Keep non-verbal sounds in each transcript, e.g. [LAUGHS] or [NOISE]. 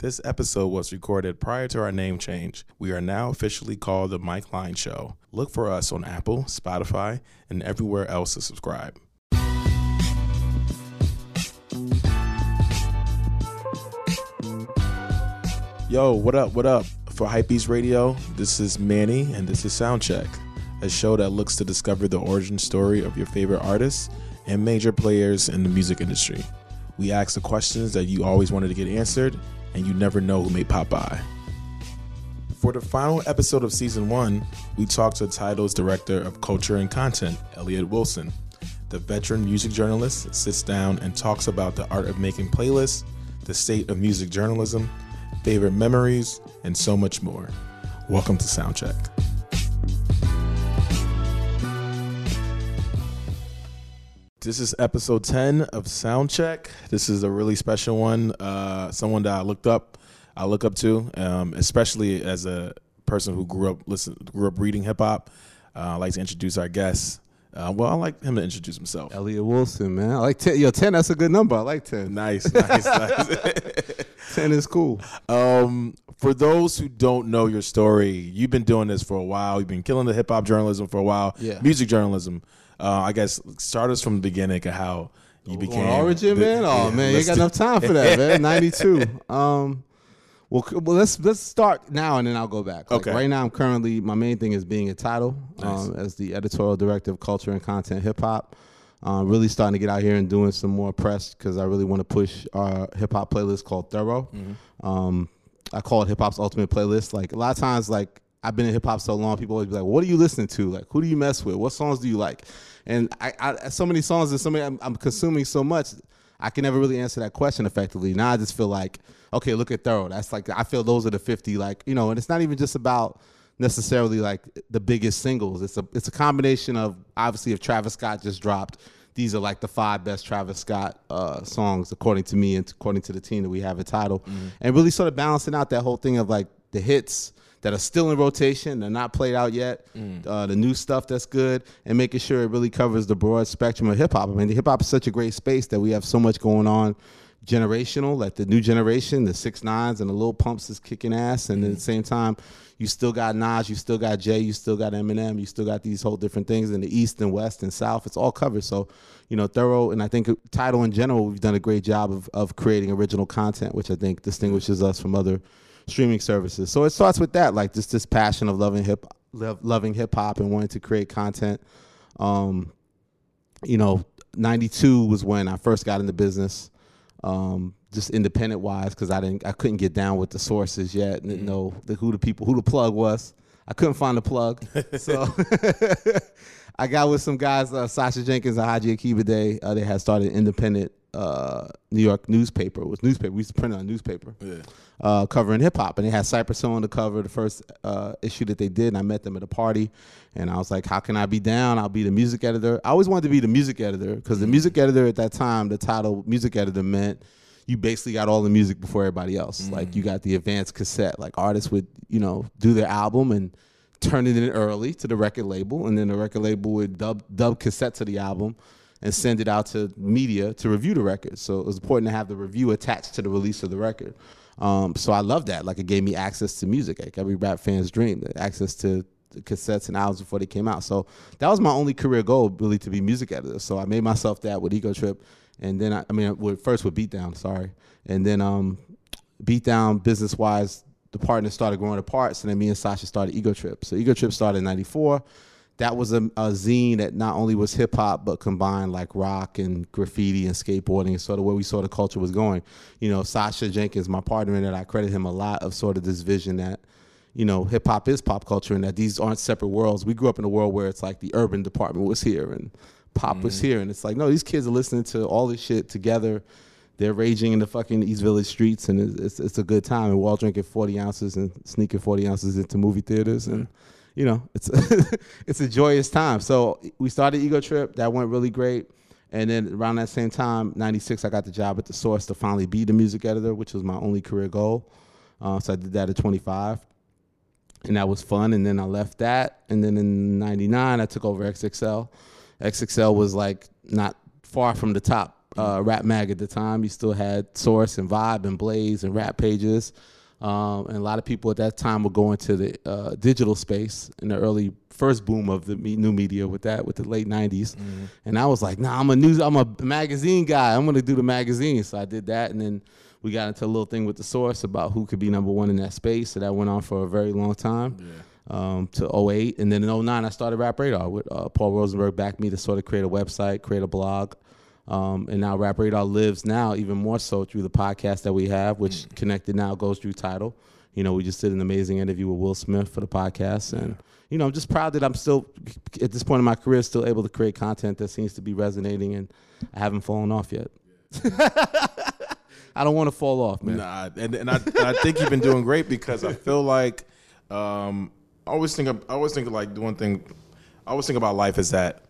This episode was recorded prior to our name change. We are now officially called The Mike Line Show. Look for us on Apple, Spotify, and everywhere else to subscribe. Yo, what up? What up? For Hypebeast Radio, this is Manny, and this is Soundcheck, a show that looks to discover the origin story of your favorite artists and major players in the music industry. We ask the questions that you always wanted to get answered and you never know who may pop by. For the final episode of season one, we talked to Tidal's director of culture and content, Elliot Wilson. The veteran music journalist sits down and talks about the art of making playlists, the state of music journalism, favorite memories, and so much more. Welcome to Soundcheck. This is episode 10 of Soundcheck. This is a really special one. Uh, someone that I looked up, I look up to, um, especially as a person who grew up listen, grew up reading hip hop. Uh, I like to introduce our guest. Uh, well, I like him to introduce himself. Elliot Wilson, man. I like 10. Yo, 10, that's a good number. I like 10. Nice, nice, [LAUGHS] nice. 10 is cool. Um, for those who don't know your story, you've been doing this for a while. You've been killing the hip hop journalism for a while. Yeah. Music journalism. Uh, I guess start us from the beginning of how you became Origin, the- man. Oh yeah, man, you ain't got do- enough time for that, man. [LAUGHS] 92. Um well, well, let's let's start now and then I'll go back. Like, Okay. Right now, I'm currently my main thing is being a Tidal Nice. um, as the editorial director of culture and content hip hop. Um, really starting to get out here and doing some more press because I really want to push our hip hop playlist called Thorough. Mm-hmm. Um, I call it hip hop's ultimate playlist. Like a lot of times, like I've been in hip hop so long, people always be like, "What are you listening to? Like, who do you mess with? What songs do you like?" And I, I so many songs and so many I'm, I'm consuming so much, I can never really answer that question effectively. Now I just feel like, okay, look at Thorough. That's like I feel those are the 50, like you know, and it's not even just about necessarily like the biggest singles. It's a it's a combination of obviously if Travis Scott just dropped. These are like the five best Travis Scott uh, songs, according to me and according to the team that we have a Tidal, and really sort of balancing out that whole thing of like the hits that are still in rotation, they're not played out yet, uh, the new stuff that's good, and making sure it really covers the broad spectrum of hip hop. I mean, the hip hop is such a great space that we have so much going on generational, like the new generation, the six nines and the Lil Pumps is kicking ass, and at the same time, you still got Nas, you still got Jay, you still got Eminem, you still got these whole different things in the East and West and South. It's all covered. So, you know, thorough, and I think Tidal in general, we've done a great job of of creating original content, which I think distinguishes us from other streaming services. So it starts with that, like just this passion of loving hip, love, loving hip hop and wanting to create content. Um, you know, 92 was when I first got into business, um, just independent wise, because I didn't, I couldn't get down with the sources yet, and didn't know the, who the people, who the plug was. I couldn't find the plug, [LAUGHS] so [LAUGHS] I got with some guys, uh, Sacha Jenkins and Haji Akhigbade. Uh, they had started independent uh, New York newspaper. It was newspaper. We used to print on newspaper Yeah. uh, covering hip hop, and they had Cypress Hill on the cover. The first uh, issue that they did, and I met them at a party, and I was like, "How can I be down? I'll be the music editor." I always wanted to be the music editor because the music editor at that time, the title music editor meant you basically got all the music before everybody else. Like you got the advanced cassette. Like artists would, you know, do their album and turn it in early to the record label, and then the record label would dub dub cassette to the album and send it out to media to review the record. So it was important to have the review attached to the release of the record. Um, so I love that. Like it gave me access to music, like every rap fan's dream, access to cassettes and albums before they came out. So that was my only career goal, really, to be music editor. So I made myself that with Ego Trip, and then I, I mean, first with Beatdown, sorry, and then um, Beatdown business wise, the partners started growing apart. So then me and Sacha started Ego Trip. So Ego Trip started in '94. That was a, a zine that not only was hip hop but combined like rock and graffiti and skateboarding and sort of where we saw the culture was going. You know, Sacha Jenkins, my partner in it, I credit him a lot of sort of this vision that you know, hip hop is pop culture and that these aren't separate worlds. We grew up in a world where it's like the urban department was here and pop was mm-hmm. here. And it's like, no, these kids are listening to all this shit together. They're raging in the fucking East Village streets and it's, it's, it's a good time. And we're all drinking 40 ounces and sneaking 40 ounces into movie theaters. And, you know, it's, [LAUGHS] it's a joyous time. So we started Ego Trip. That went really great. And then around that same time, 96, I got the job at The Source to finally be the music editor, which was my only career goal. Uh, so I did that at 25 and that was fun. And then I left that, and then in '99 I took over XXL. XXL was like not far from the top uh, Rap Mag at the time. You still had Source and Vibe and Blaze and Rap Pages. Um, and a lot of people at that time were going to the uh, digital space in the early first boom of the me- new media with that with the late 90s and i was like nah i'm a news i'm a magazine guy. I'm gonna do the magazine. So i did that. And then we got into a little thing with the source about who could be number one in that space. So that went on for a very long time um, to 08 and then in 09 i started rap radar with uh, paul rosenberg backed me to sort of create a website create a blog um, and now Rap Radar lives now even more so through the podcast that we have, which connected now goes through Tidal. You know, we just did an amazing interview with Will Smith for the podcast, and you know, I'm just proud that I'm still at this point in my career still able to create content that seems to be resonating, and I haven't fallen off yet. [LAUGHS] I don't want to fall off, man. Nah, and, and I, and I think you've been doing great because I feel like um, I always think of, I always think of like the one thing I always think about life is that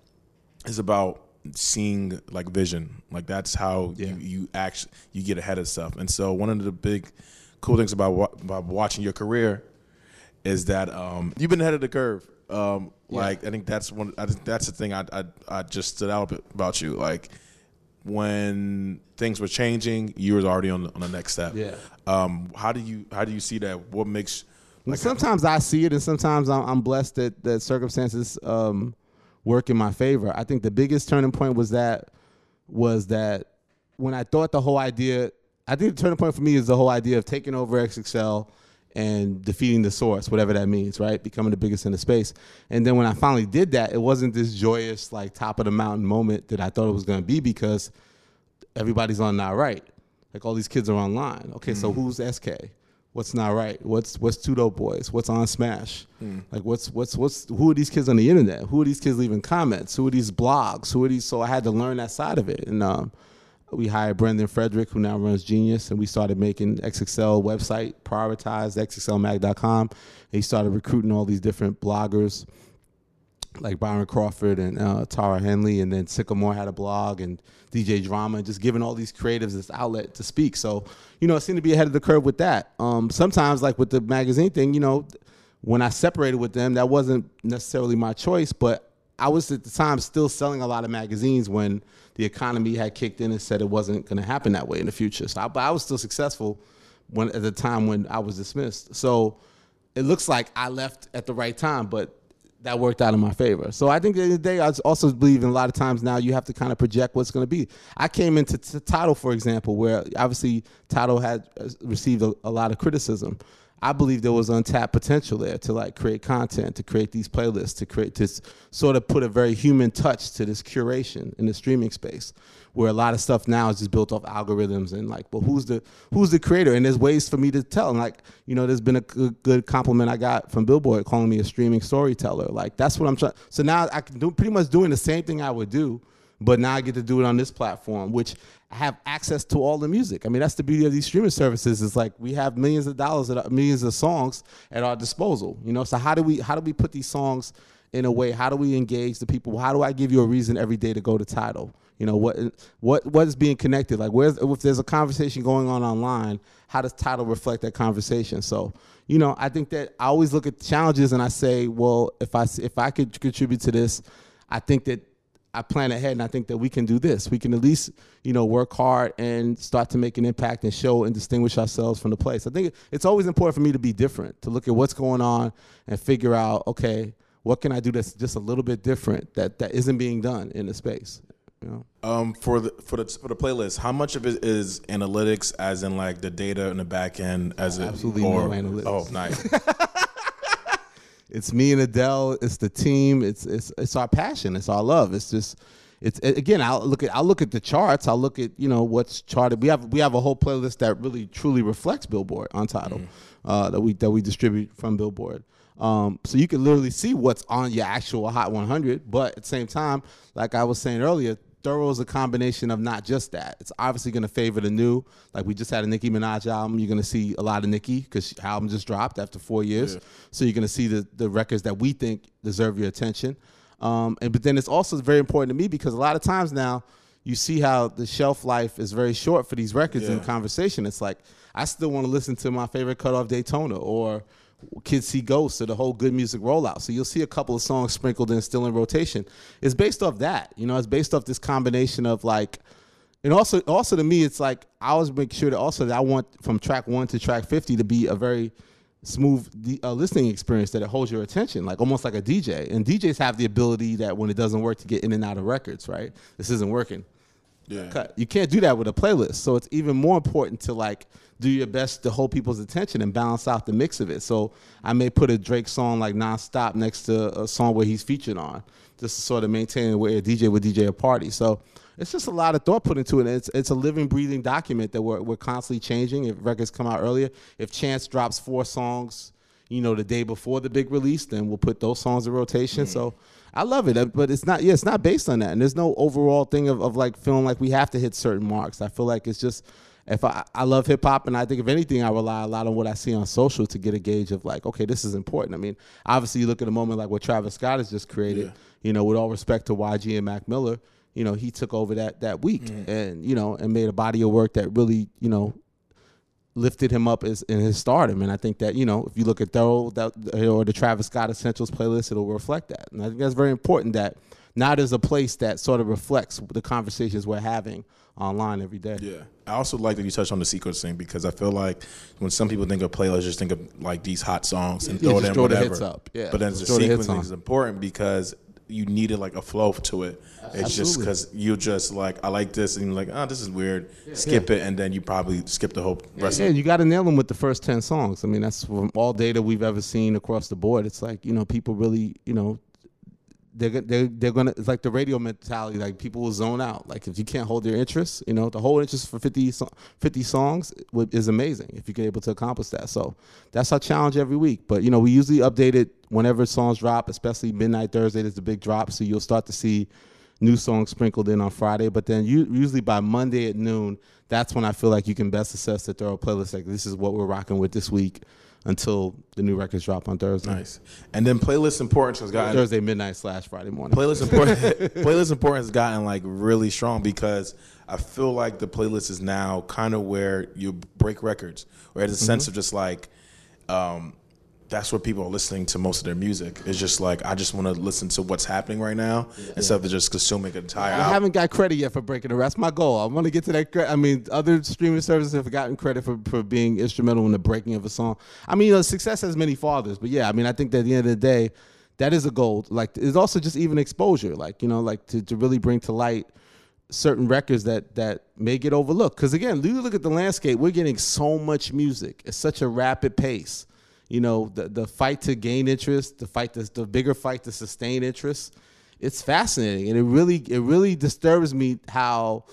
is about seeing like vision. Like that's how Yeah. you, you actually you get ahead of stuff. And so one of the big cool things about wa- about watching your career is that um, you've been ahead of the curve. Um, Yeah. Like I think that's one. I think that's the thing I, I I just stood out about you. Like when things were changing, you was already on the, on the next step. Yeah. Um, how do you how do you see that? What makes Like sometimes I see it, and sometimes I'm, I'm blessed that that circumstances um, work in my favor. I think the biggest turning point was that was that when I thought the whole idea. I think the turning point for me is the whole idea of taking over XXL and defeating the source, whatever that means, right? Becoming the biggest in the space. And then when I finally did that, it wasn't this joyous, like top of the mountain moment that I thought it was going to be because everybody's on NahRight. Like all these kids are online. Okay, so mm. who's SK? What's NahRight? What's what's Two Dope Boys? What's OnSmash? Like what's what's what's who are these kids on the internet? Who are these kids leaving comments? Who are these blogs? Who are these? So I had to learn that side of it, and um, we hired Brendan Frederick, who now runs Genius, and we started making XXL website, prioritized XXLMag.com. He started recruiting all these different bloggers like Byron Crawford and uh, Tara Henley, and then Sickamore had a blog and DJ Drama, and just giving all these creatives this outlet to speak. So, you know, I seem to be ahead of the curve with that. Um, sometimes, like with the magazine thing, you know, when I separated with them, that wasn't necessarily my choice, but I was at the time still selling a lot of magazines when the economy had kicked in and said it wasn't going to happen that way in the future. So, I, but I was still successful when at the time when I was dismissed. So, it looks like I left at the right time, but that worked out in my favor. So I think at the end of the day, I also believe in a lot of times now you have to kind of project what's going to be. I came into t- Tidal, for example, where obviously Tidal had uh, received a, a lot of criticism. I believe there was untapped potential there to like create content, to create these playlists, to create this sort of put a very human touch to this curation in the streaming space, where a lot of stuff now is just built off algorithms and like, well, who's the who's the creator? And there's ways for me to tell. And like, you know, there's been a good, good compliment I got from Billboard calling me a streaming storyteller. Like that's what I'm trying. So now I can do pretty much doing the same thing I would do, but now I get to do it on this platform, which I have access to all the music. I mean, that's the beauty of these streaming services. Is like we have millions of dollars, millions of songs at our disposal. You know, so how do we how do we put these songs in a way? How do we engage the people? How do I give you a reason every day to go to Tidal? You know what what what is being connected? Like where's if there's a conversation going on online, how does Tidal reflect that conversation? So you know, I think that I always look at the challenges and I say, well, if I if I could contribute to this, I think that I plan ahead and I think that we can do this. We can at least, you know, work hard and start to make an impact and show and distinguish ourselves from the place. I think it's always important for me to be different, to look at what's going on and figure out, okay, what can I do that's just a little bit different that, that isn't being done in the space. You know? Um, for the for the for the playlist, how much of it is analytics, as in like the data in the back end, as it Absolutely or, no analytics. Oh, nice. [LAUGHS] It's me and Adele. It's the team. It's it's it's our passion. It's our love. It's just it's again. I'll look at I'll look at the charts. I'll look at you know what's charted. We have we have a whole playlist that really truly reflects Billboard on Tidal uh, that we that we distribute from Billboard. Um, so you can literally see what's on your actual Hot 100. But at the same time, like I was saying earlier, Thorough is a combination of not just that. It's obviously going to favor the new. Like we just had a Nicki Minaj album. You're going to see a lot of Nicki because her album just dropped after four years. So you're going to see the, the records that we think deserve your attention. Um, and but then it's also very important to me because a lot of times now you see how the shelf life is very short for these records in conversation. It's like I still want to listen to my favorite cut off Daytona or Kids See Ghosts or the whole good music rollout. So you'll see a couple of songs sprinkled in still in rotation. It's based off that. You know, it's based off this combination of like, and also also to me it's like I always make sure that also that I want from track one to track fifty to be a very smooth uh, listening experience that it holds your attention, like almost like a DJ. And DJs have the ability that when it doesn't work to get in and out of records, right? This isn't working. Yeah. Cut. You can't do that with a playlist. So it's even more important to like do your best to hold people's attention and balance out the mix of it. So I may put a Drake song like nonstop next to a song where he's featured on, just to sort of maintain where a DJ would DJ a party. So it's just a lot of thought put into it. It's it's a living, breathing document that we're we're constantly changing. If records come out earlier, if Chance drops four songs, you know, the day before the big release, then we'll put those songs in rotation. Mm. So I love it, but it's not. Yeah, it's not based on that, and there's no overall thing of, of like feeling like we have to hit certain marks. I feel like it's just if I, I love hip hop and I think if anything I rely a lot on what I see on social to get a gauge of like okay this is important. I mean obviously you look at a moment like what Travis Scott has just created. Yeah. You know with all respect to YG and Mac Miller, you know he took over that that week mm-hmm. and you know and made a body of work that really you know lifted him up as in his stardom. And I think that you know if you look at Thorough that or the Travis Scott Essentials playlist, it'll reflect that. And I think that's very important that now there's a place that sort of reflects the conversations we're having online every day. Yeah. I also like that you touched on the sequencing because I feel like when some people think of playlists, just think of like these hot songs and yeah, throw them throw whatever. The hits up. Yeah. But then the sequencing is important because you needed like a flow to it. It's just because you just like I like this and you're like oh this is weird, yeah. skip yeah. it and then you probably skip the whole rest. Yeah, of it. you got to nail them with the first ten songs. I mean that's from all data we've ever seen across the board. It's like you know people really you know they're they're they're gonna it's like the radio mentality. Like people will zone out. Like if you can't hold their interest, you know, the whole interest for 50, 50 songs is amazing if you're able to accomplish that. So that's our challenge every week. But you know, we usually update it whenever songs drop, especially midnight Thursday is the big drop. So you'll start to see new songs sprinkled in on Friday. But then you, usually by Monday at noon, that's when I feel like you can best assess the thorough playlist. Like this is what we're rocking with this week until the new records drop on Thursday. Nice. And then playlist importance has gotten Thursday midnight slash Friday morning. Playlist important [LAUGHS] [LAUGHS] playlist importance has gotten like really strong because I feel like the playlist is now kind of where you break records, or there's a mm-hmm. sense of just like um, that's where people are listening to most of their music. It's just like I just want to listen to what's happening right now yeah. instead of just consuming an entire. I album. haven't got credit yet for breaking the rest. My goal. I want to get to that. I mean, other streaming services have gotten credit for, for being instrumental in the breaking of a song. I mean, you know, success has many fathers, but yeah, I mean, I think that at the end of the day, that is a goal. Like, it's also just even exposure. Like, you know, like to, to really bring to light certain records that that may get overlooked. Because again, you look at the landscape, we're getting so much music at such a rapid pace you know, the the fight to gain interest, the fight to, the bigger fight to sustain interest. It's fascinating, and it really it really disturbs me how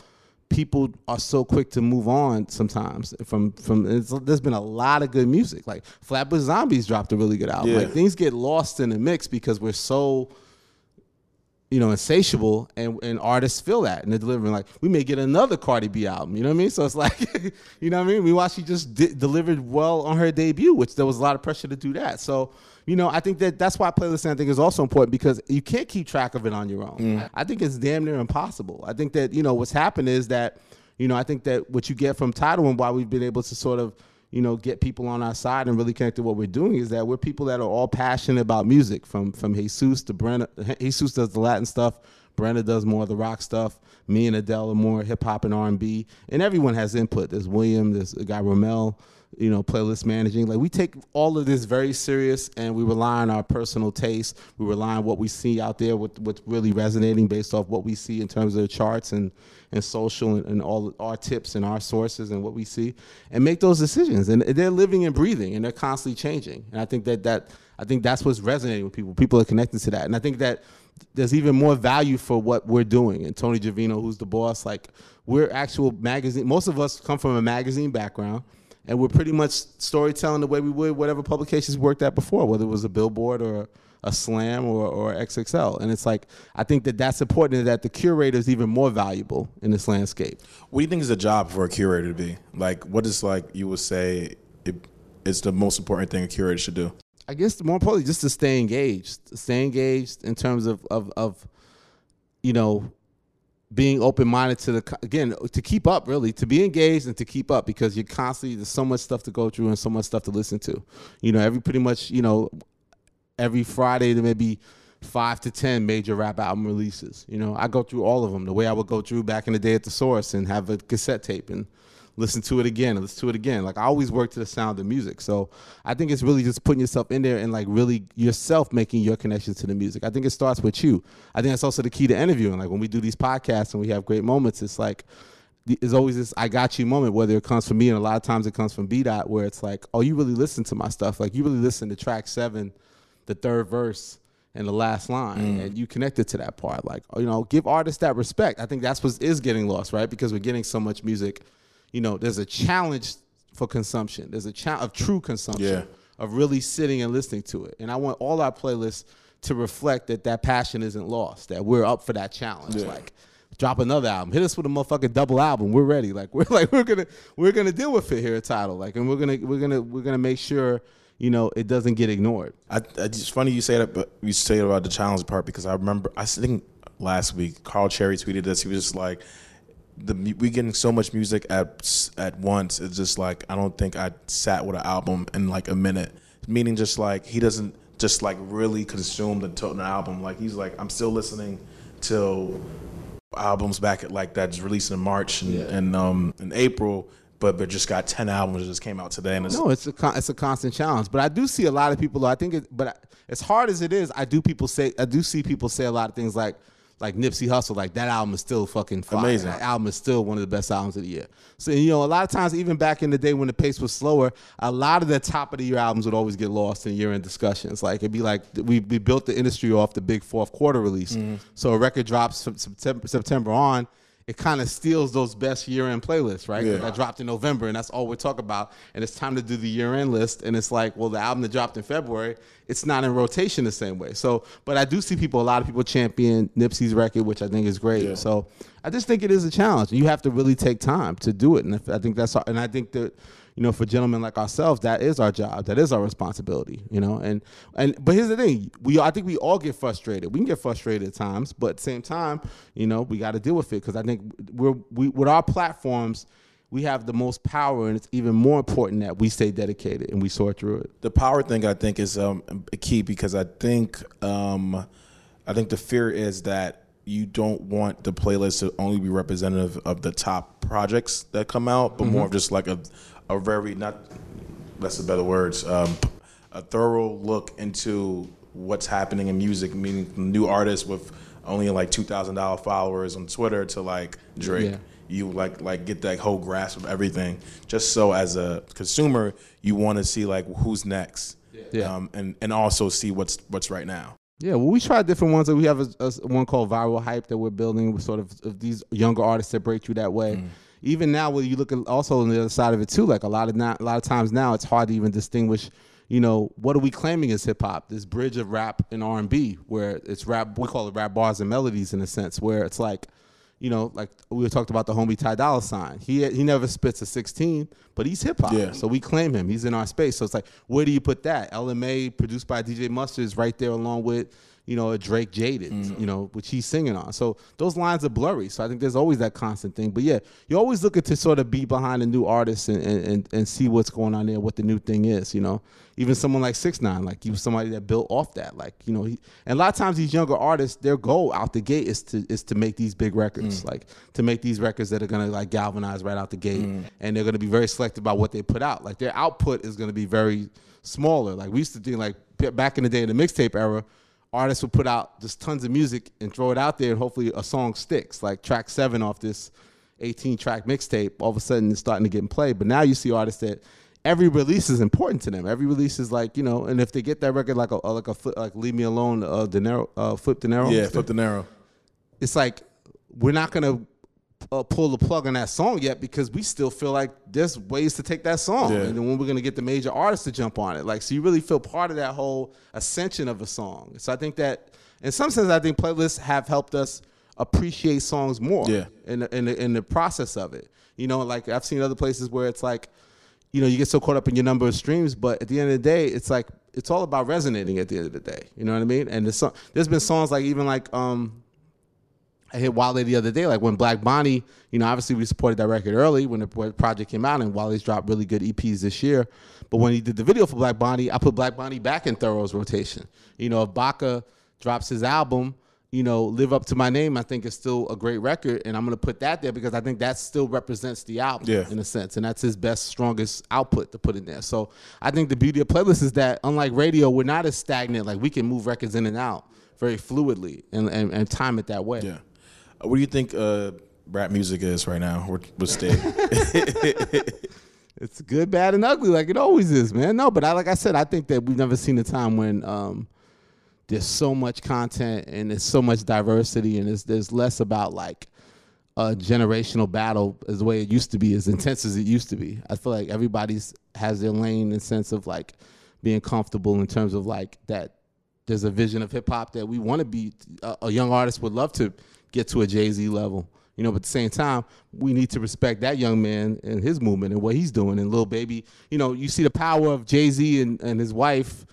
people are so quick to move on sometimes from from there's been a lot of good music like Flatbush Zombies dropped a really good album yeah. like things get lost in the mix because we're so you know, insatiable, and, and artists feel that, and they're delivering. Like, we may get another Cardi B album, you know what I mean? So it's like, [LAUGHS] you know what I mean? We watched she just di- delivered well on her debut, which there was a lot of pressure to do that. So, you know, I think that that's why playlisting I think is also important because you can't keep track of it on your own. Mm. I think it's damn near impossible. I think that you know what's happened is that, you know, I think that what you get from Tidal and why we've been able to sort of you know, get people on our side and really connect to what we're doing is that we're people that are all passionate about music. From from Jesus to Brenna, Jesus does the Latin stuff. Brenda does more of the rock stuff. Me and Adele are more hip hop and R and B, and everyone has input. There's William, there's a guy Romel, you know, playlist managing. Like we take all of this very serious, and we rely on our personal taste. We rely on what we see out there, with what's really resonating based off what we see in terms of the charts and and social and, and all our tips and our sources and what we see, and make those decisions. And they're living and breathing, and they're constantly changing. And I think that that I think that's what's resonating with people. People are connecting to that, and I think that there's even more value for what we're doing. And Tony Gervino, who's the boss, like we're actual magazine. Most of us come from a magazine background and we're pretty much storytelling the way we would whatever publications worked at before, whether it was a billboard or a slam or, or XXL. And it's like, I think that that's important that the curator is even more valuable in this landscape. What do you think is a job for a curator to be? Like, what is like, you would say it, is the most important thing a curator should do? I guess more importantly, just to stay engaged, stay engaged in terms of, of, of you know, being open minded to the again to keep up really to be engaged and to keep up because you're constantly there's so much stuff to go through and so much stuff to listen to you know every pretty much you know every friday there may be five to ten major rap album releases. You know, I go through all of them the way I would go through back in the day at the Source and have a cassette tape and listen to it again listen to it again. Like I always work to the sound of music. So I think it's really just putting yourself in there and like really yourself making your connections to the music. I think it starts with you. I think that's also the key to interviewing. Like when we do these podcasts and we have great moments, it's like there's always this I got you moment, whether it comes from me and a lot of times it comes from B Dot, where it's like, oh, you really listen to my stuff. Like you really listen to track seven, the third verse and the last line, mm. and you connected to that part. Like, you know, give artists that respect. I think that's what is getting lost, right? Because we're getting so much music. You know, there's a challenge for consumption. There's a challenge of true consumption Yeah. of really sitting and listening to it. And I want all our playlists to reflect that that passion isn't lost. That we're up for that challenge. Yeah. Like, drop another album. Hit us with a motherfucking double album. We're ready. Like [LAUGHS] we're like we're gonna we're gonna deal with it here at Tidal. Like, and we're gonna we're gonna we're gonna make sure you know it doesn't get ignored. I, I it's funny you say that, but you say it about the challenge part because I remember I think last week Carl Chery tweeted this. He was just like, "the we getting so much music at at once. It's just like I don't think I sat with an album in like a minute. Meaning just like he doesn't just like really consume the total album. Like he's like I'm still listening till albums back at like that's released in March and, and um in April." But, but just got ten albums that just came out today, and it's, No, it's a con- it's a constant challenge. But I do see a lot of people. I think, it, but I, as hard as it is, I do people say I do see people say a lot of things like like Nipsey Hussle, like that album is still fucking fire. Amazing. That album is still one of the best albums of the year. So you know, a lot of times, even back in the day when the pace was slower, a lot of the top of the year albums would always get lost in year end discussions. Like it'd be like we we built the industry off the big fourth quarter release. Mm-hmm. So a record drops from September, September on. It kind of steals those best year-end playlists, right? Yeah. That dropped in November, and that's all we talk about. And it's time to do the year-end list, and it's like, well, the album that dropped in February, it's not in rotation the same way. So, but I do see people, a lot of people champion Nipsey's record, which I think is great. Yeah. So, I just think it is a challenge. You have to really take time to do it, and I think that's, and I think that. You know, for gentlemen like ourselves, that is our job. That is our responsibility. You know, and and but here's the thing: we I think we all get frustrated. We can get frustrated at times, but at the same time, you know, we got to deal with it because I think we're we with our platforms, we have the most power, and it's even more important that we stay dedicated and we sort through it. the power thing I think is um, a key because I think um, I think the fear is that you don't want the playlist to only be representative of the top projects that come out, but more of just like a a very not that's the better words um, a thorough look into what's happening in music, meaning new artists with only like two thousand dollar followers on Twitter to like Drake Yeah. you like like get that whole grasp of everything just so as a consumer you want to see like who's next Yeah. um, and and also see what's what's right now Yeah, well, we try different ones. We have a, a- one called Viral Hype that we're building with sort of, of these younger artists that break through that way. Even now, when you look at also on the other side of it too, like a lot of now, a lot of times now, it's hard to even distinguish. You know, what are we claiming as hip hop? This bridge of rap and R and B, where it's rap. We call it rap bars and melodies in a sense, where it's like you know, like we were talked about the homie Ty Dolla Sign. He he never spits a 16, but he's hip hop. Yeah. So we claim him. He's in our space. So it's like, where do you put that? Ella Mai, produced by DJ Mustard, is right there along with, you know, a Drake Jaded, mm-hmm. you know, which he's singing on. So those lines are blurry. So I think there's always that constant thing. But yeah, you're always looking to sort of be behind a new artist and and, and, see what's going on there, what the new thing is, you know. Even someone like Six Nine, like he was somebody that built off that. Like, you know, he and a lot of times these younger artists, their goal out the gate is to is to make these big records. Mm. Like to make these records that are gonna like galvanize right out the gate. Mm. And they're gonna be very selective about what they put out. Like their output is gonna be very smaller. Like we used to do like back in the day in the mixtape era, artists would put out just tons of music and throw it out there and hopefully a song sticks. Like track seven off this 18 track mixtape, all of a sudden it's starting to get in play. But now you see artists that every release is important to them. Every release is like, you know, and if they get that record like a like a like Leave Me Alone, uh Dinero, uh Flipp Dinero. yeah Flipp Dinero It's like we're not gonna uh, pull the plug on that song yet because we still feel like there's ways to take that song, Yeah. and then when we're gonna get the major artists to jump on it, like so you really feel part of that whole ascension of a song. So I think that in some sense, I think playlists have helped us appreciate songs more. Yeah. In the, in the, in the process of it, you know, like I've seen other places where it's like, you know, you get so caught up in your number of streams, but at the end of the day, it's like it's all about resonating at the end of the day. You know what I mean? And there's, so, there's been songs like even like um I hit Wale the other day, like when Black Bonnie, you know, obviously we supported that record early when the project came out, and Wale's dropped really good EPs this year. But when he did the video for Black Bonnie, I put Black Bonnie back in Thorough's rotation. You know, if Baka drops his album, you know, live up to my name. I think is still a great record, and I'm gonna put that there because I think that still represents the album Yeah. in a sense, and that's his best, strongest output to put in there. So I think the beauty of playlists is that unlike radio, we're not as stagnant. Like we can move records in and out very fluidly and and, and time it that way. Yeah. What do you think uh, rap music is right now? What, state? [LAUGHS] It's good, bad, and ugly, like it always is, man. No, but I like I said, I think that we've never seen a time when um, there's so much content and there's so much diversity, and there's there's less about like a generational battle as the way it used to be, as intense as it used to be. I feel like everybody's has their lane and sense of like being comfortable in terms of like that. There's a vision of hip hop that we want to be. A, a young artist would love to get to a Jay Z level, you know. But at the same time, we need to respect that young man and his movement and what he's doing. And Lil Baby, you know, you see the power of Jay Z and, and his wife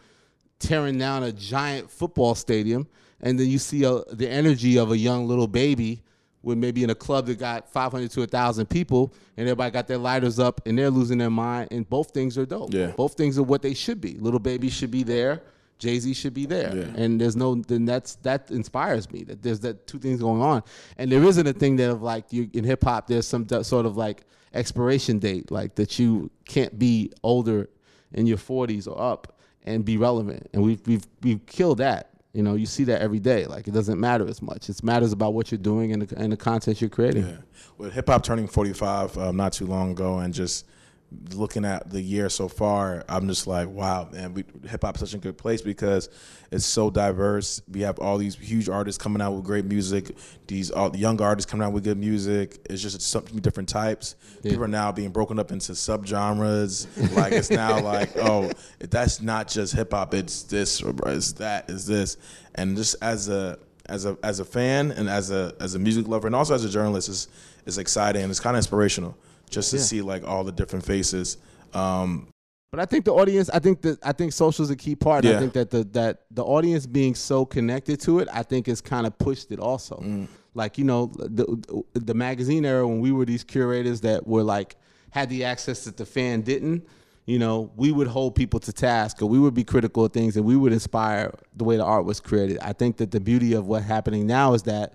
tearing down a giant football stadium, and then you see a, the energy of a young Lil Baby with maybe in a club that got 500 to 1,000 people, and everybody got their lighters up, and they're losing their mind, and both things are dope. Yeah. Both things are what they should be. Lil Baby should be there. Jay Z should be there, Yeah. and there's no. Then that's that inspires me. That there's that two things going on, and there isn't a thing that of like you in hip hop. There's some d- sort of like expiration date, like that you can't be older in your 40s or up and be relevant. And we've we've we've killed that. You know, you see that every day. Like it doesn't matter as much. It matters about what you're doing and the, and the content you're creating. Yeah. With hip hop turning 45 um, not too long ago, and just looking at the year so far, I'm just like, wow, man, we, hip hop's such a good place because it's so diverse. We have all these huge artists coming out with great music. These all the young artists coming out with good music. It's just so many different types. People are now being broken up into subgenres. like it's now [LAUGHS] like, oh, that's not just hip hop. It's this, it's that, it's this, and just as a as a as a fan and as a as a music lover and also as a journalist is is exciting and it's kind of inspirational just to Yeah. see like all the different faces. Um, But I think the audience, I think that I think social is a key part. Yeah. I think that the that the audience being so connected to it, I think it's kind of pushed it also. Mm. Like you know, the the magazine era when we were these curators that were like had the access that the fan didn't. You know, we would hold people to task, or we would be critical of things, and we would inspire the way the art was created. I think that the beauty of what's happening now is that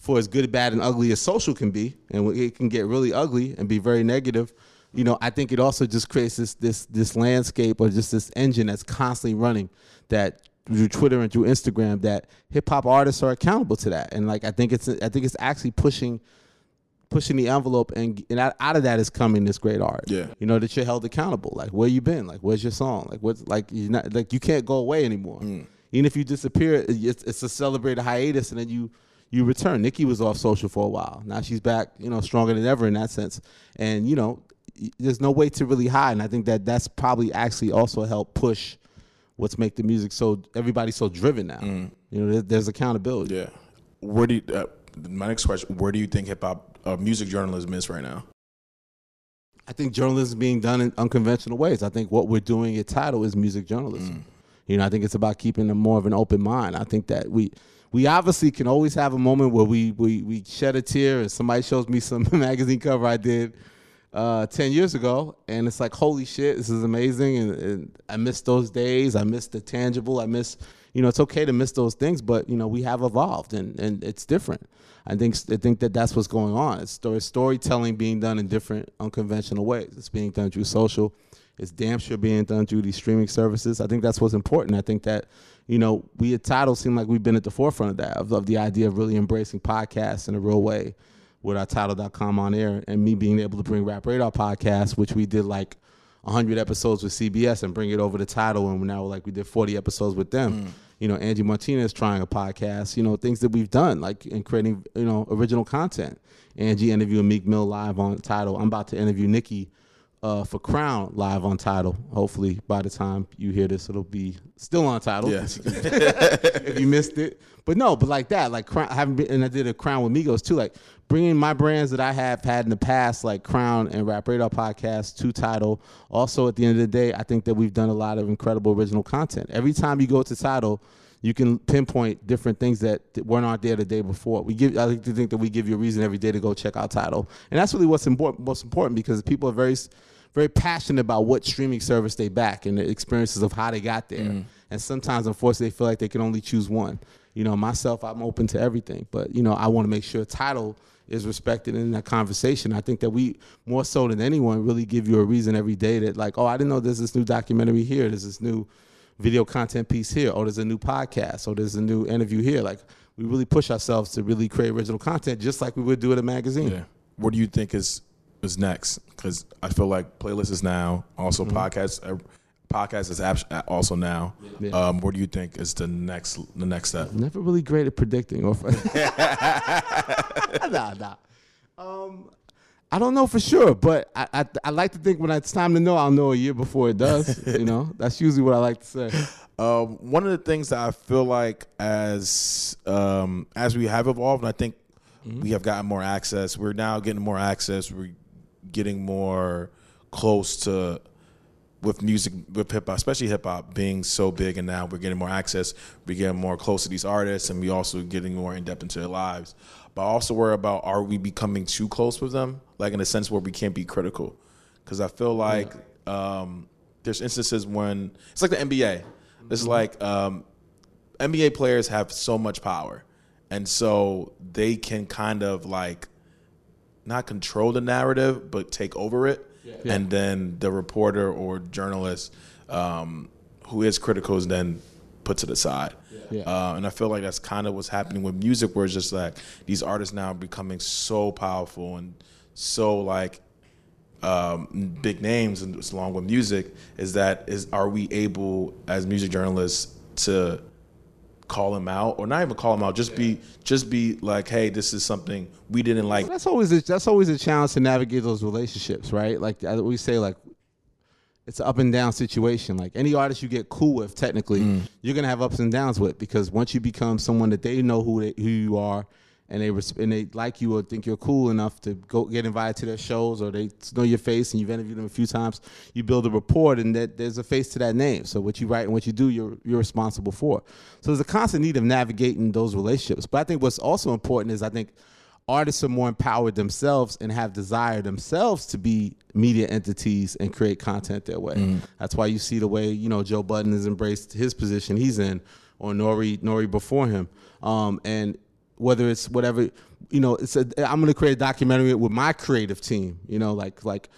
for as good, bad, and ugly as social can be, and it can get really ugly and be very negative. You know, I think it also just creates this this this landscape or just this engine that's constantly running that through Twitter and through Instagram that hip hop artists are accountable to that. And like I think it's I think it's actually pushing pushing the envelope and, and out, out of that is coming this great art. Yeah. You know, that you're held accountable. Like where you been? Like where's your song? Like what's like you're not like you can't go away anymore. Mm. Even if you disappear, it's, it's a celebrated hiatus and then you you return. Nicki was off social for a while. Now she's back, you know, stronger than ever in that sense. And you know, there's no way to really hide. And I think that that's probably actually also helped push what's make the music so everybody's so driven now. You know, there, there's accountability. yeah. Where do you, uh, my next question? Where do you think hip hop uh, music journalism is right now? I think journalism is being done in unconventional ways. I think what we're doing at Tidal is music journalism. You know, I think it's about keeping a more of an open mind. I think that we we obviously can always have a moment where we we we shed a tear and somebody shows me some [LAUGHS] magazine cover I did uh, ten years ago, and it's like, holy shit, this is amazing, and, and I miss those days. I miss the tangible. I miss, you know, it's okay to miss those things, but you know, we have evolved, and and it's different. I think I think that that's what's going on. It's story, storytelling being done in different unconventional ways. It's being done through social. It's damn sure being done through these streaming services. I think that's what's important. I think that, you know, we at Tidal seem like we've been at the forefront of that, of, of the idea of really embracing podcasts in a real way with our title.com on air and me being able to bring Rap Radar podcast, which we did like 100 episodes with CBS and bring it over to Tidal. And now like we did 40 episodes with them. Mm. You know, Angie Martinez trying a podcast, you know, things that we've done, like in creating, you know, original content. Angie interviewing Meek Mill live on Tidal. I'm about to interview Nicki uh, for Crown live on Tidal. Hopefully, by the time you hear this, it'll be still on Tidal. Yes. [LAUGHS] if you missed it. But no, but like that, like Crown, I haven't been, and I did a Crown with Migos too. Like bringing my brands that I have had in the past, like Crown and Rap Radar podcast to Tidal. Also, at the end of the day, I think that we've done a lot of incredible original content. Every time you go to Tidal. you can pinpoint different things that weren't out there the day before. We give, I like to think that we give you a reason every day to go check out Tidal, and that's really what's important. Most important because people are very, very passionate about what streaming service they back and the experiences of how they got there. Mm-hmm. And sometimes, unfortunately, they feel like they can only choose one. you know, myself, I'm open to everything, but you know, I want to make sure Tidal is respected in that conversation. I think that we more so than anyone really give you a reason every day that like, oh, I didn't know there's this new documentary here, there's this new video content piece here, or there's a new podcast, or there's a new interview here. Like we really push ourselves to really create original content, just like we would do at a magazine. Yeah. What do you think is is next? Because I feel like playlist is now, also Mm-hmm. podcast. Uh, podcast is also now. Yeah. Um, what do you think is the next the next step? Never really great at predicting. Or [LAUGHS] [LAUGHS] nah, nah. Um, I don't know for sure, but I, I I like to think when it's time to know, I'll know a year before it does. [LAUGHS] you know, that's usually what I like to say. Um, one of the things that I feel like as um, as we have evolved, and I think we have gotten more access. We're now getting more access. We're getting more close to with music with hip hop, especially hip hop being so big, and now we're getting more access. We're getting more close to these artists, and we also getting more in depth into their lives. But I also worry about are we becoming too close with them, like in a sense where we can't be critical, because I feel like um, there's instances when it's like the NBA. It's like um, NBA players have so much power, and so they can kind of like not control the narrative, but take over it. Yeah. And then the reporter or journalist um, who is critical is then put to the side. Yeah. Uh, and I feel like that's kind of what's happening with music, where it's just like these artists now are becoming so powerful and so like um, big names, and it's along with music, is that is are we able as music journalists to call them out, or not even call them out, just be just be like, hey, this is something we didn't like. That's always a, that's always a challenge to navigate those relationships, right? Like we say, like it's an up and down situation. Like any artist you get cool with, technically, mm. you're gonna have ups and downs with because once you become someone that they know who they, who you are, and they res- and they like you or think you're cool enough to go get invited to their shows or they know your face and you've interviewed them a few times, you build a rapport and that there's a face to that name. So what you write and what you do, you're you're responsible for. So there's a constant need of navigating those relationships. But I think what's also important is I think artists are more empowered themselves and have desire themselves to be media entities and create content their way. That's why you see the way you know Joe Budden has embraced his position he's in, or Nori Nori before him, um, and whether it's whatever you know, it's a, I'm going to create a documentary with my creative team. You know, like like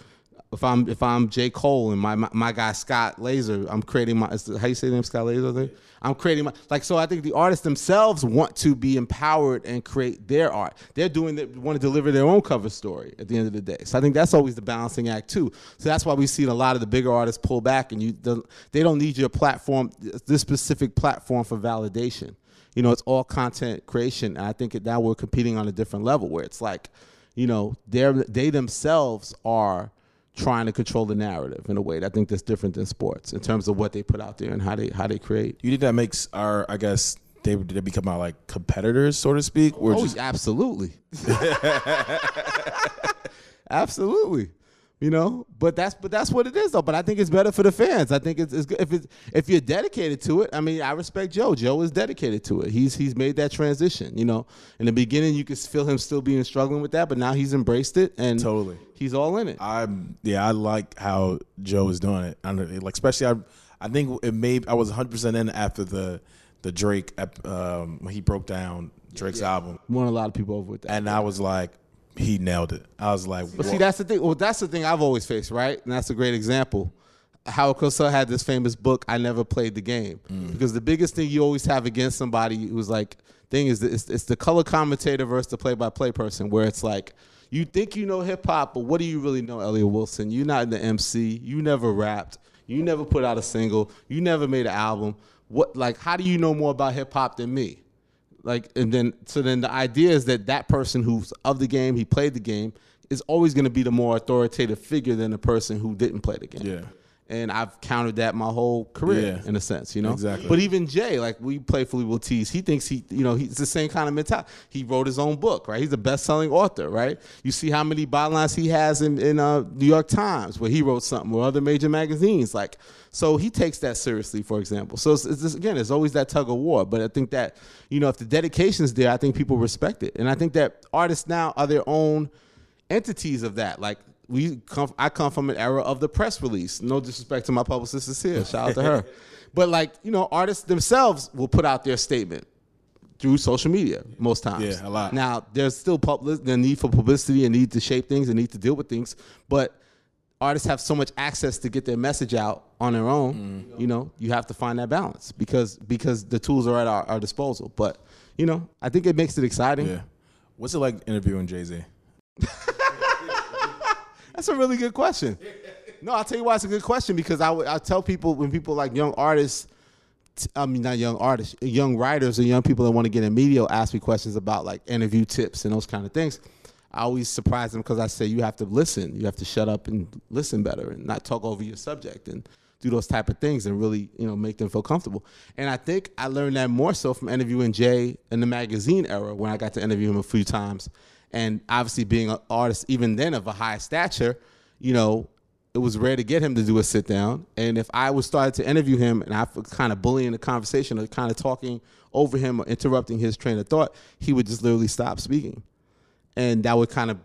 if I'm if I'm J Cole and my my, my guy Scott Lazer, I'm creating my is the- how you say the name Scott Lazer. I think I'm creating my like so. I think the artists themselves want to be empowered and create their art. They're doing that want to deliver their own cover story at the end of the day. So I think that's always the balancing act too. So that's why we've seen a lot of the bigger artists pull back, and you the, they don't need your platform, this specific platform for validation. You know, it's all content creation, and I think now we're competing on a different level where it's like, you know, they they themselves are trying to control the narrative in a way that I think that's different than sports in terms of what they put out there and how they how they create. You think that makes our, I guess, they they become our like competitors, so to speak? Or Oh, just absolutely, [LAUGHS] absolutely. You know, but that's but that's what it is though. But I think it's better for the fans. I think it's, it's good if it's if you're dedicated to it. I mean, I respect Joe. Joe is dedicated to it. He's he's made that transition. You know, in the beginning you could feel him still being struggling with that, but now he's embraced it and Totally. he's all in it. I'm yeah, I like how Joe is doing it. I don't- like especially I I think it made I was 100 percent in after the the Drake um, when he broke down Drake's album, Won a lot of people over with that. and I was like, he nailed it. I was like, But see, that's the thing. Well, that's the thing I've always faced, right? And that's a great example. Howard Cosell had this famous book, "I Never Played the Game," mm. because the biggest thing you always have against somebody who's like, thing is, it's, it's the color commentator versus the play-by-play person, where it's like, you think you know hip hop, but what do you really know, Elliot Wilson? You're not in the MC. You never rapped. You never put out a single. You never made an album. What, like, how do you know more about hip hop than me? Like and then so then the idea is that that person who's of the game he played the game is always going to be the more authoritative figure than the person who didn't play the game Yeah. And i've countered that my whole career Yeah. in a sense you know Exactly. but even jay like we playfully will tease he thinks he you know he's the same kind of mentality he wrote his own book right he's a best-selling author right you see how many bylines he has in, in uh, new york times where he wrote something or other major magazines like so he takes that seriously, for example. So it's, it's just, again, it's always that tug of war. But I think that you know, if the dedication's there, I think people respect it, and I think that artists now are their own entities of that. Like we come, I come from an era of the press release. No disrespect to my publicist is [LAUGHS] here. Shout out to her. But like you know, artists themselves will put out their statement through social media most times. Yeah, a lot. Now there's still public the need for publicity and need to shape things and need to deal with things, but artists have so much access to get their message out on their own. Mm. You know, you have to find that balance because because the tools are at our, our disposal. But you know, I think it makes it exciting. Yeah. What's it like interviewing Jay Z? [LAUGHS] That's a really good question. No, I'll tell you why it's a good question because I I tell people when people like young artists, I mean not young artists, young writers or young people that want to get in media ask me questions about like interview tips and those kind of things. I always surprise them because I say you have to listen, you have to shut up and listen better and not talk over your subject and do those type of things and really you know make them feel comfortable. And I think I learned that more so from interviewing Jay in the magazine era when I got to interview him a few times. And obviously being an artist even then of a high stature, you know, it was rare to get him to do a sit down. And if I was started to interview him and I was kind of bullying the conversation or kind of talking over him or interrupting his train of thought, he would just literally stop speaking. And that would kind of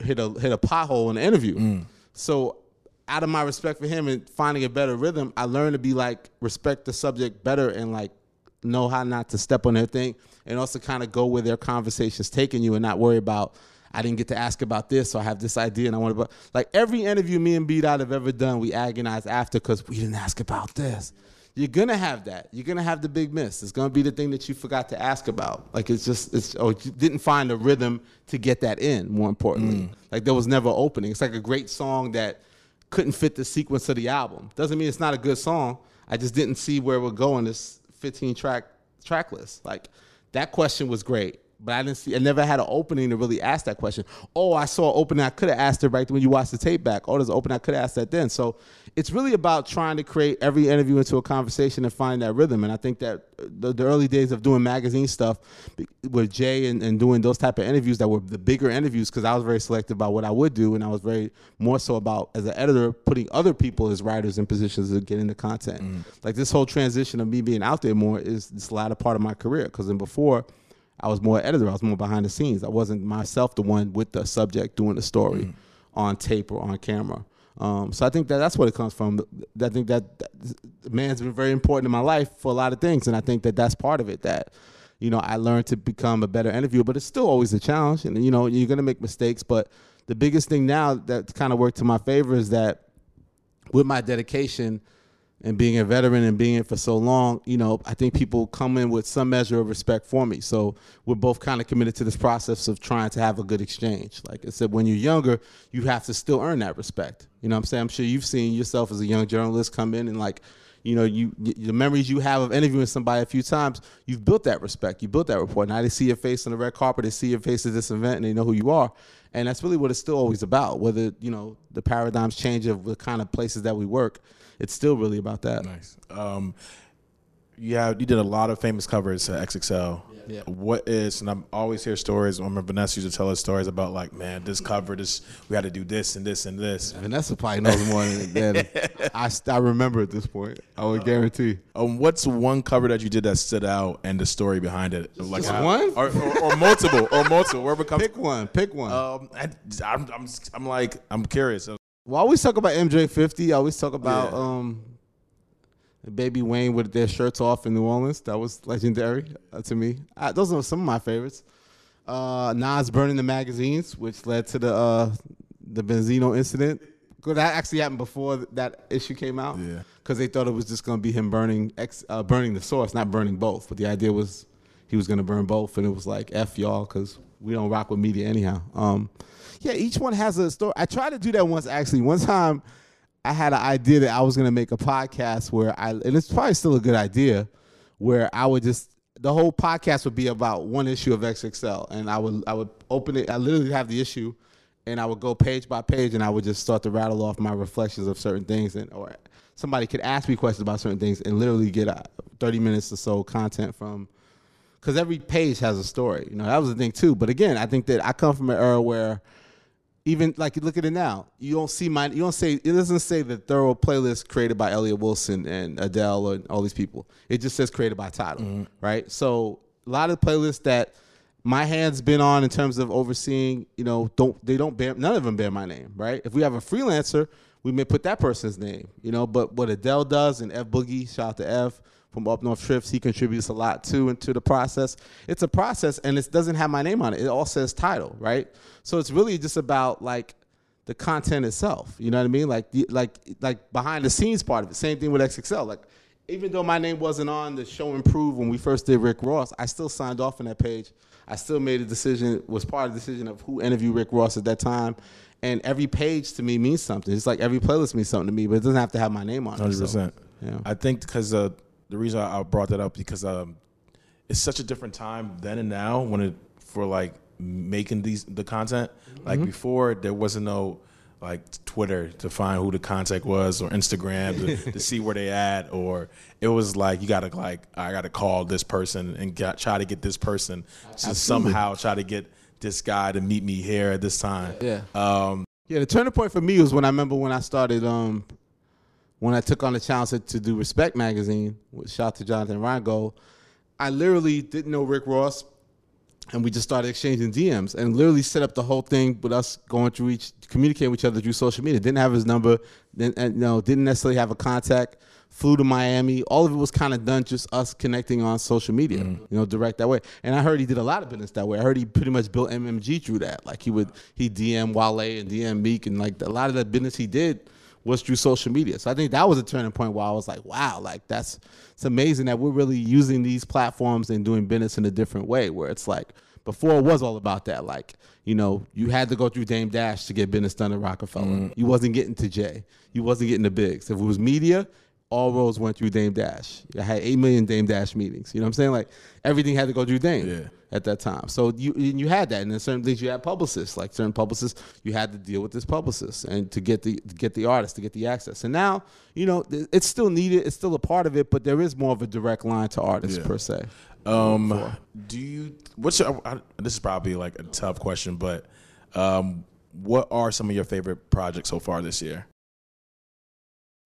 hit a hit a pothole in the interview. Mm. So out of my respect for him and finding a better rhythm, I learned to be like respect the subject better and like know how not to step on their thing and also kind of go where their conversation's taking you and not worry about I didn't get to ask about this, so I have this idea and I want to. Like every interview me and B.Dot have ever done, we agonize after because we didn't ask about this. You're gonna have that. You're gonna have the big miss. It's gonna be the thing that you forgot to ask about. Like it's just it's oh you didn't find a rhythm to get that in. More importantly, mm. like there was never opening. It's like a great song that couldn't fit the sequence of the album. Doesn't mean it's not a good song. I just didn't see where we're going. in this 15 track track list. Like that question was great, but I didn't see. I never had an opening to really ask that question. Oh, I saw an opening. I could have asked it right when you watched the tape back. Oh, there's an opening. I could have asked that then. So it's really about trying to create every interview into a conversation and find that rhythm. And I think that uh, the, the early days of doing magazine stuff with Jay and, and doing those type of interviews that were the bigger interviews because I was very selective about what I would do and I was very more so about as an editor putting other people as writers in positions to get into content. Mm. Like this whole transition of me being out there more is this latter part of my career because then before I was more editor. I was more behind the scenes. I wasn't myself the one with the subject doing the story on tape or on camera. Um, so I think that that's what it comes from. I think that, that man's been very important in my life for a lot of things, and I think that that's part of it. That you know I learned to become a better interviewer, but it's still always a challenge, and you know you're gonna make mistakes. But the biggest thing now that kind of worked to my favor is that with my dedication and being a veteran and being it for so long, you know, I think people come in with some measure of respect for me. So we're both kind of committed to this process of trying to have a good exchange. Like I said, when you're younger, you have to still earn that respect. You know what I'm saying? I'm sure you've seen yourself as a young journalist come in and like, you know, you the memories you have of interviewing somebody a few times, you've built that respect, you built that rapport. Now they see your face on the red carpet, they see your face at this event, and they know who you are. And that's really what it's still always about. Whether you know the paradigms change of the kind of places that we work, it's still really about that. Nice. Um, yeah, you did a lot of famous covers at XXL. Yeah. What is, and I'm always hear stories. I remember Vanessa used to tell us stories about like, man, this cover, this we had to do this and this and this. Vanessa probably knows more than, [LAUGHS] than I, I remember at this point. I would guarantee. Um, what's one cover that you did that stood out and the story behind it? Like just how- one? or, or, or multiple, or multiple, wherever comes. Pick one. Pick one. Um, I, I'm, I'm, I'm like, I'm curious. Well, I always talk about MJ50. I always talk about Yeah. um, Baby Wayne with their shirts off in New Orleans. That was legendary uh, to me. Uh, those are some of my favorites. Uh, Nas burning the magazines, which led to the uh, the Benzino incident. That actually happened before that issue came out. Yeah. Because they thought it was just going to be him burning ex, uh, burning the source, not burning both. But the idea was he was going to burn both, and it was like f y'all because we don't rock with media anyhow. Um, yeah, each one has a story. I tried to do that once actually. One time, I had an idea that I was going to make a podcast where I, and it's probably still a good idea, where I would just the whole podcast would be about one issue of XXL, and I would I would open it. I literally have the issue, and I would go page by page, and I would just start to rattle off my reflections of certain things, and or somebody could ask me questions about certain things, and literally get uh, thirty minutes or so content from because every page has a story. You know, that was the thing too. But again, I think that I come from an era where even like you look at it now, you don't see my you don't say it doesn't say the thorough playlist created by Elliot Wilson and Adele and all these people. It just says created by Tidal, mm-hmm. right? So a lot of playlists that my hand's been on in terms of overseeing, you know, don't they don't bear none of them bear my name, right? If we have a freelancer, we may put that person's name, you know. But what Adele does and F Boogie, shout out to F from Up North Trips, he contributes a lot too into the process. It's a process, and it doesn't have my name on it. It all says Tidal, right? So it's really just about like the content itself. You know what I mean? Like the, like like behind the scenes part of it. Same thing with XXL. Like even though my name wasn't on the Show & Prove when we first did Rick Ross, I still signed off on that page. I still made a decision, was part of the decision of who interviewed Rick Ross at that time. And every page to me means something. It's like every playlist means something to me, but it doesn't have to have my name on it. Hundred so, percent. yeah. I think because uh, the reason I brought that up because um, it's such a different time then and now when it for like making these the content. Like Mm-hmm. before, there wasn't no like Twitter to find who the contact was or Instagram to, to [LAUGHS] see where they at or it was like you gotta like I gotta call this person and try to get this person to somehow try to get this guy to meet me here at this time. Yeah. Um, Yeah, the turning point for me was when I remember when I started, um, when I took on the challenge to, do Respect magazine. With shout out to Jonathan Rheingold. I literally didn't know Rick Ross, and we just started exchanging DMs and literally set up the whole thing with us going through each, communicating with each other through social media. Didn't have his number, didn't, and, you know, didn't necessarily have a contact. Flew to Miami. All of it was kind of done just us connecting on social media, mm. you know, direct that way. And I heard he did a lot of business that way. I heard he pretty much built MMG through that. Like he would he DM Wale and DM Meek, and like a lot of the business he did was through social media. So I think that was a turning point where I was like, wow, like that's it's amazing that we're really using these platforms and doing business in a different way. Where it's like before it was all about that. Like you know, you had to go through Dame Dash to get business done at Rockefeller. Mm. You wasn't getting to Jay. You wasn't getting the bigs. If it was media, all roads went through Dame Dash. I had eight million Dame Dash meetings. You know what I'm saying? Like everything had to go through Dame Yeah. at that time. So you and you had that, and then certain things you had publicists, like certain publicists, you had to deal with this publicist and to get the to get the artist to get the access. And now, you know, it's still needed. It's still a part of it, but there is more of a direct line to artists Yeah. per se. Um, do you? What's your? I, this is probably like a tough question, but um, what are some of your favorite projects so far this year?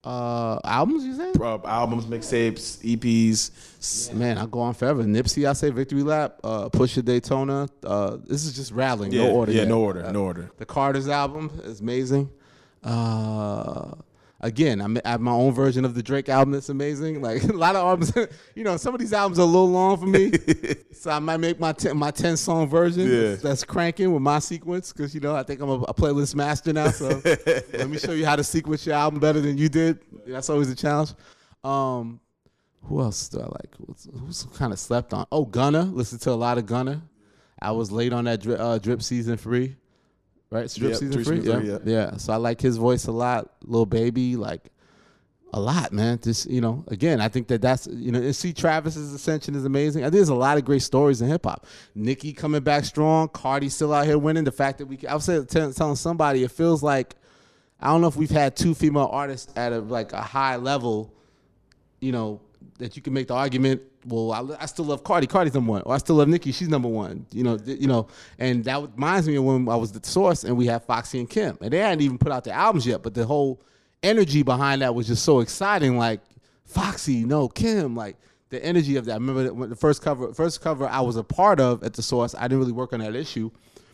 Uh, albums, you say? Uh, albums, mixtapes, EPs. Man, I go on forever. Nipsey, I say Victory Lap. Uh, Pusha Daytona. Uh, this is just rattling. Yeah, no order. yeah, yet. no order, Uh, no order. The Carter's album is amazing. Uh, again, I'm- I have my own version of the Drake album that's amazing. Like [LAUGHS] a lot of albums, [LAUGHS] you know, some of these albums are a little long for me, [LAUGHS] so I might make my ten, my ten song version Yeah. that's, that's cranking with my sequence because you know I think I'm a, a playlist master now. So let me show you how to sequence your album better than you did. That's always a challenge. Um, who else do I like? Who's, who's kind of slept on? Oh, Gunna. Listen to a lot of Gunna. I was late on that drip, uh, drip season three, right? It's drip Yep, season Drip three. Season yeah. yeah. So I like his voice a lot. Lil Baby, like a lot, man. Just you know, again, I think that that's you know, and see Travis's ascension is amazing. I think there's a lot of great stories in hip hop. Nicki coming back strong. Cardi still out here winning. The fact that we, I was telling somebody, it feels like I don't know if we've had two female artists at a like a high level you know, that you can make the argument. Well, I, I still love Cardi. Cardi's number one. Or I still love Nicki. She's number one. You know, th- you know, and that reminds me of when I was the Source and we had Foxy and Kim, and they hadn't even put out their albums yet, but the whole energy behind that was just so exciting. Like Foxy, no Kim, like the energy of that. I remember the first cover, first cover I was a part of at the Source. I didn't really work on that issue,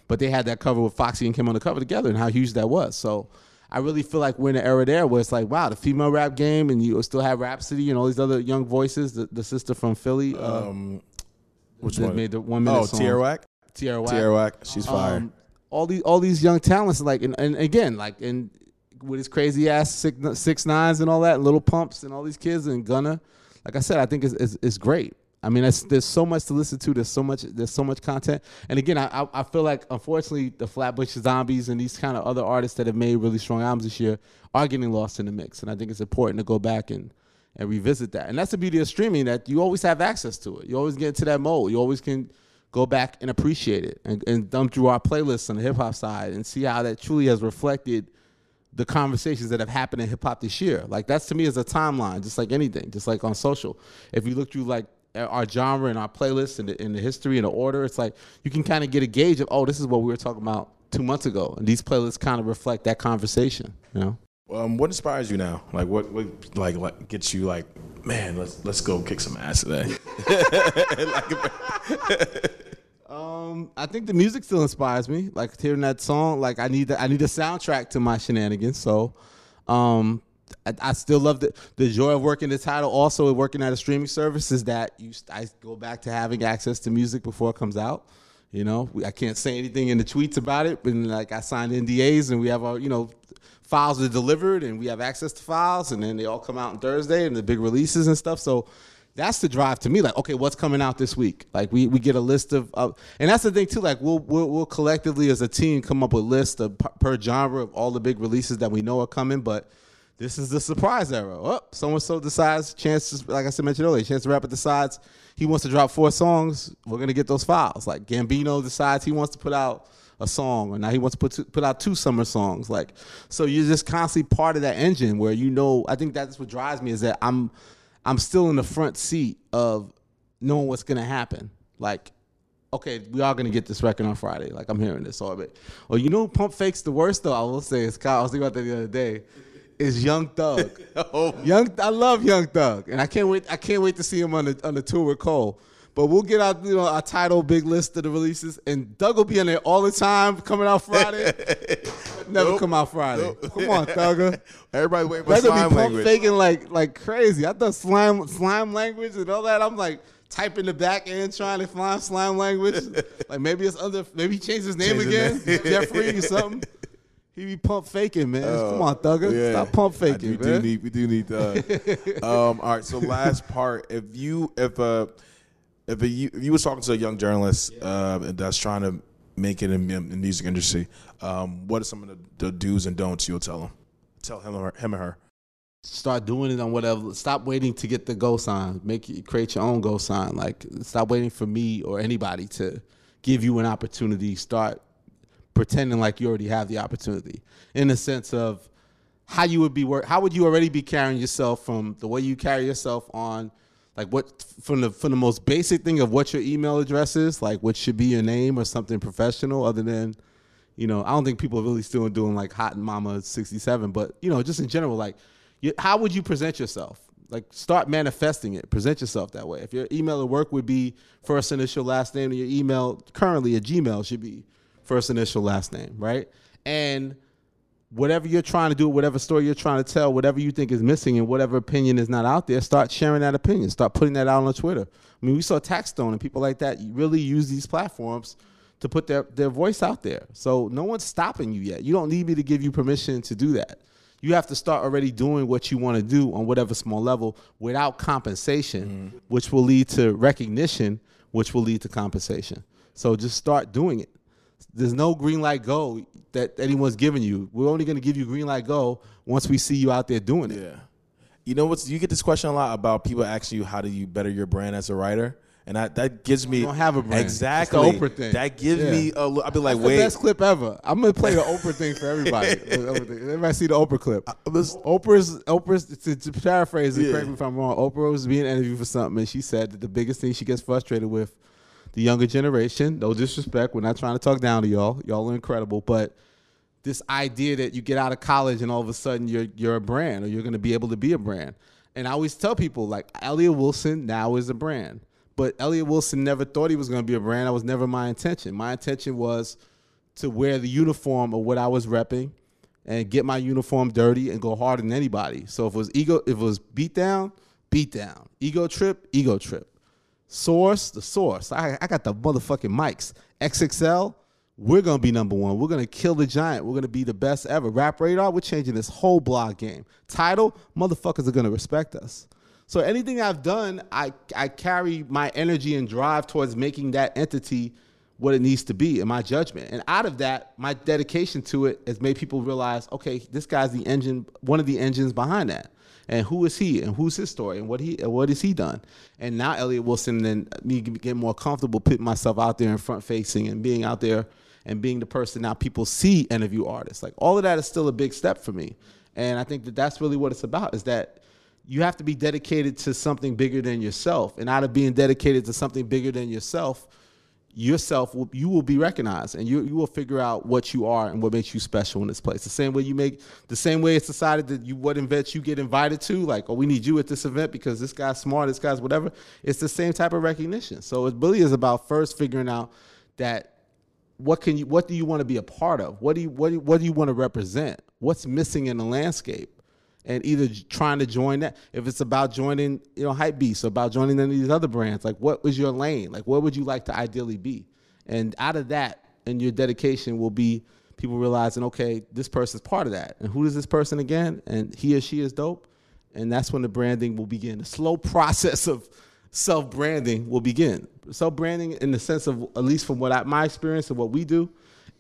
but they had that cover with Foxy and Kim on the cover together, and how huge that was. So. I really feel like we're in an era there where it's like, wow, the female rap game, and you still have Rapsody and all these other young voices. The, the sister from Philly, uh, Um, which one? made the one minute Oh, song. Tierra Whack. Tierra Whack. Tierra Whack. She's fire. Um, all these all these young talents, like and, and again, like and with his crazy ass six, six nines and all that, Lil Pumps and all these kids and Gunna, like I said, I think it's it's, it's great. I mean, there's so much to listen to. There's so much. There's so much content. And again, I I, I feel like unfortunately the Flatbush Zombies and these kind of other artists that have made really strong albums this year are getting lost in the mix. And I think it's important to go back and and revisit that. And that's the beauty of streaming that you always have access to it. You always get into that mode. You always can go back and appreciate it and, and dump through our playlists on the hip hop side and see how that truly has reflected the conversations that have happened in hip hop this year. Like that's to me is a timeline, just like anything, just like on social. If you look through like our genre and our playlists and the, and the history and the order, it's like you can kind of get a gauge of oh, this is what we were talking about two months ago, and these playlists kind of reflect that conversation. You know. Um, what inspires you now? Like, what, what like, like gets you like, man, let's let's go kick some ass today. [LAUGHS] [LAUGHS] Um, I think the music still inspires me. Like hearing that song, like I need the, I need a soundtrack to my shenanigans. So, Um, I, still love the the joy of working the Tidal. Also, working at a streaming service is that you I go back to having access to music before it comes out. You know, we, I can't say anything in the tweets about it, but like I signed NDAs and we have our you know files are delivered and we have access to files and then they all come out on Thursday and the big releases and stuff. So that's the drive to me. Like, okay, what's coming out this week? Like, we, we get a list of, of and that's the thing too. Like, we'll, we'll we'll collectively as a team come up with lists of per genre of all the big releases that we know are coming. But this is the surprise era. Oh, so and so decides. Chance, like I said mentioned earlier, Chance the Rapper decides he wants to drop four songs. We're gonna get those files. Like Gambino decides he wants to put out a song, or now he wants to put two, put out two summer songs. Like, so you're just constantly part of that engine where you know. I think that's what drives me is that I'm I'm still in the front seat of knowing what's gonna happen. Like, okay, we are gonna get this record on Friday. Like I'm hearing this orbit. Or you know, Pump Fake's the worst though. I will say, it's Kyle. I was thinking about that the other day. Is Young Thug. [LAUGHS] oh. Young, I love Young Thug, and I can't wait. I can't wait to see him on the on the tour with Cole. But we'll get out, you know, our Tidal big list of the releases, and Thug will be in there all the time, coming out Friday. [LAUGHS] Never nope. come out Friday. Nope. Come on, Thugger. [LAUGHS] Everybody wait for Thug slime be language. faking like like crazy. I thought slime slime language and all that. I'm like typing the back end trying to find slime language. like maybe it's under. Maybe he changed his name Change again, name. Jeffrey or something. He be pump faking, man. Uh, Come on, Thugger. Yeah. Stop pump faking, we man. Do need, we do need Thug. [LAUGHS] um, all right, so last part. If you if uh if, a, if you was talking to a young journalist uh, that's trying to make it in, in the music industry, um, what are some of the, the, do's and don'ts you'll tell him? Tell him or him or her. Start doing it on whatever. Stop waiting to get the go sign. Make it, create your own go sign. Like stop waiting for me or anybody to give you an opportunity. Start pretending like you already have the opportunity. In the sense of how you would be work. How would you already be carrying yourself from the way you carry yourself on like what from the from the most basic thing of what your email address is, like what should be your name or something professional, other than, you know, I don't think people are really still doing like Hot Mama sixty seven, but you know, just in general, like, you, how would you present yourself? Like, start manifesting it. Present yourself that way. If your email at work would be first initial last name, and your email currently a Gmail should be first initial last name, right? And whatever you're trying to do, whatever story you're trying to tell, whatever you think is missing, and whatever opinion is not out there, start sharing that opinion. Start putting that out on Twitter. I mean, we saw Taxstone and people like that really use these platforms to put their, their voice out there. So no one's stopping you yet. You don't need me to give you permission to do that. You have to start already doing what you want to do on whatever small level without compensation, mm. which will lead to recognition, which will lead to compensation. So just start doing it. There's no green light go that anyone's giving you. We're only going to give you green light go once we see you out there doing it. Yeah. You know what's you get this question a lot about people asking you how do you better your brand as a writer? And that, that gives me I don't have a brand. exactly it's the Oprah thing. That gives yeah. me a I'll be like, That's wait, the best clip ever. I'm gonna play the Oprah thing for everybody. [LAUGHS] everybody see the Oprah clip. Uh, was, Oprah's Oprah's to, to paraphrase it. Yeah. Correct me if I'm wrong. Oprah was being interviewed for something, and she said that the biggest thing she gets frustrated with the younger generation. No disrespect. We're not trying to talk down to y'all. Y'all are incredible. But this idea that you get out of college and all of a sudden you're you're a brand or you're to be able to be a brand. And I always tell people like Elliot Wilson now is a brand. But Elliot Wilson never thought he was to be a brand. That was never my intention. My intention was to wear the uniform of what I was repping and get my uniform dirty and go harder than anybody. So if it was ego, if it was beat down, beat down. Ego trip, ego trip. Source, the source. I, I got the motherfucking mics. XXL, we're gonna be number one. We're gonna kill the giant. We're gonna be the best ever. Rap Radar, we're changing this whole blog game. Tidal, motherfuckers are gonna respect us. So anything I've done, I I carry my energy and drive towards making that entity what it needs to be in my judgment. And out of that, my dedication to it has made people realize, okay, this guy's the engine, one of the engines behind that and who is he? And who's his story? And what he what has he done? And now elliot wilson and me get more comfortable putting myself out there in front facing and being out there and being the person now people see interview artists. Like all of that is still a big step for me. And i think that that's really what it's about is that you have to be dedicated to something bigger than yourself. And out of being dedicated to something bigger than yourself yourself will, you will be recognized and you, you will figure out what you are and what makes you special in this place. The same way you make the same way it's decided that you what events you get invited to like oh we need you at this event because this guy's smart this guy's whatever it's the same type of recognition. So it really is about first figuring out that what can you what do you want to be a part of? What do you what do you, what do you want to represent? What's missing in the landscape, and either trying to join that. If it's about joining, you know, hype beast, about joining any of these other brands, like what was your lane? Like what would you like to ideally be? And out of that, and your dedication will be people realizing, okay, this person's part of that, and who is this person again? And he or she is dope, and that's when the branding will begin. The slow [LAUGHS] process of self branding will begin. Self branding, in the sense of at least from what I, my experience and what we do,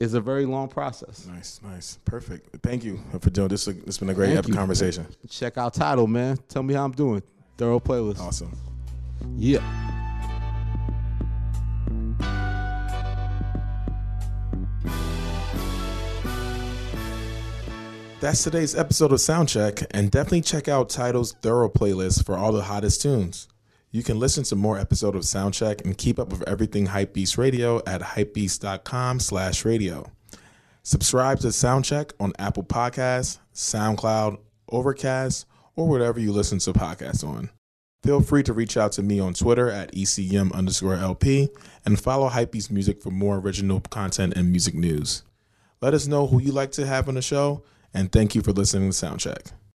is a very long process. Nice, nice, perfect. Thank you for doing this. It's been a great Thank epic you. conversation. Check out Tidal, man. Tell me how I'm doing. Thorough playlist. Awesome. Yeah. That's today's episode of Soundcheck, and definitely check out Tidal's thorough playlist for all the hottest tunes. You can listen to more episodes of Soundcheck and keep up with everything Hypebeast Radio at hypebeast.com slash radio. Subscribe to Soundcheck on Apple Podcasts, SoundCloud, Overcast, or whatever you listen to podcasts on. Feel free to reach out to me on Twitter at ECM underscore LP and follow Hypebeast Music for more original content and music news. Let us know who you like to have on the show, and thank you for listening to Soundcheck.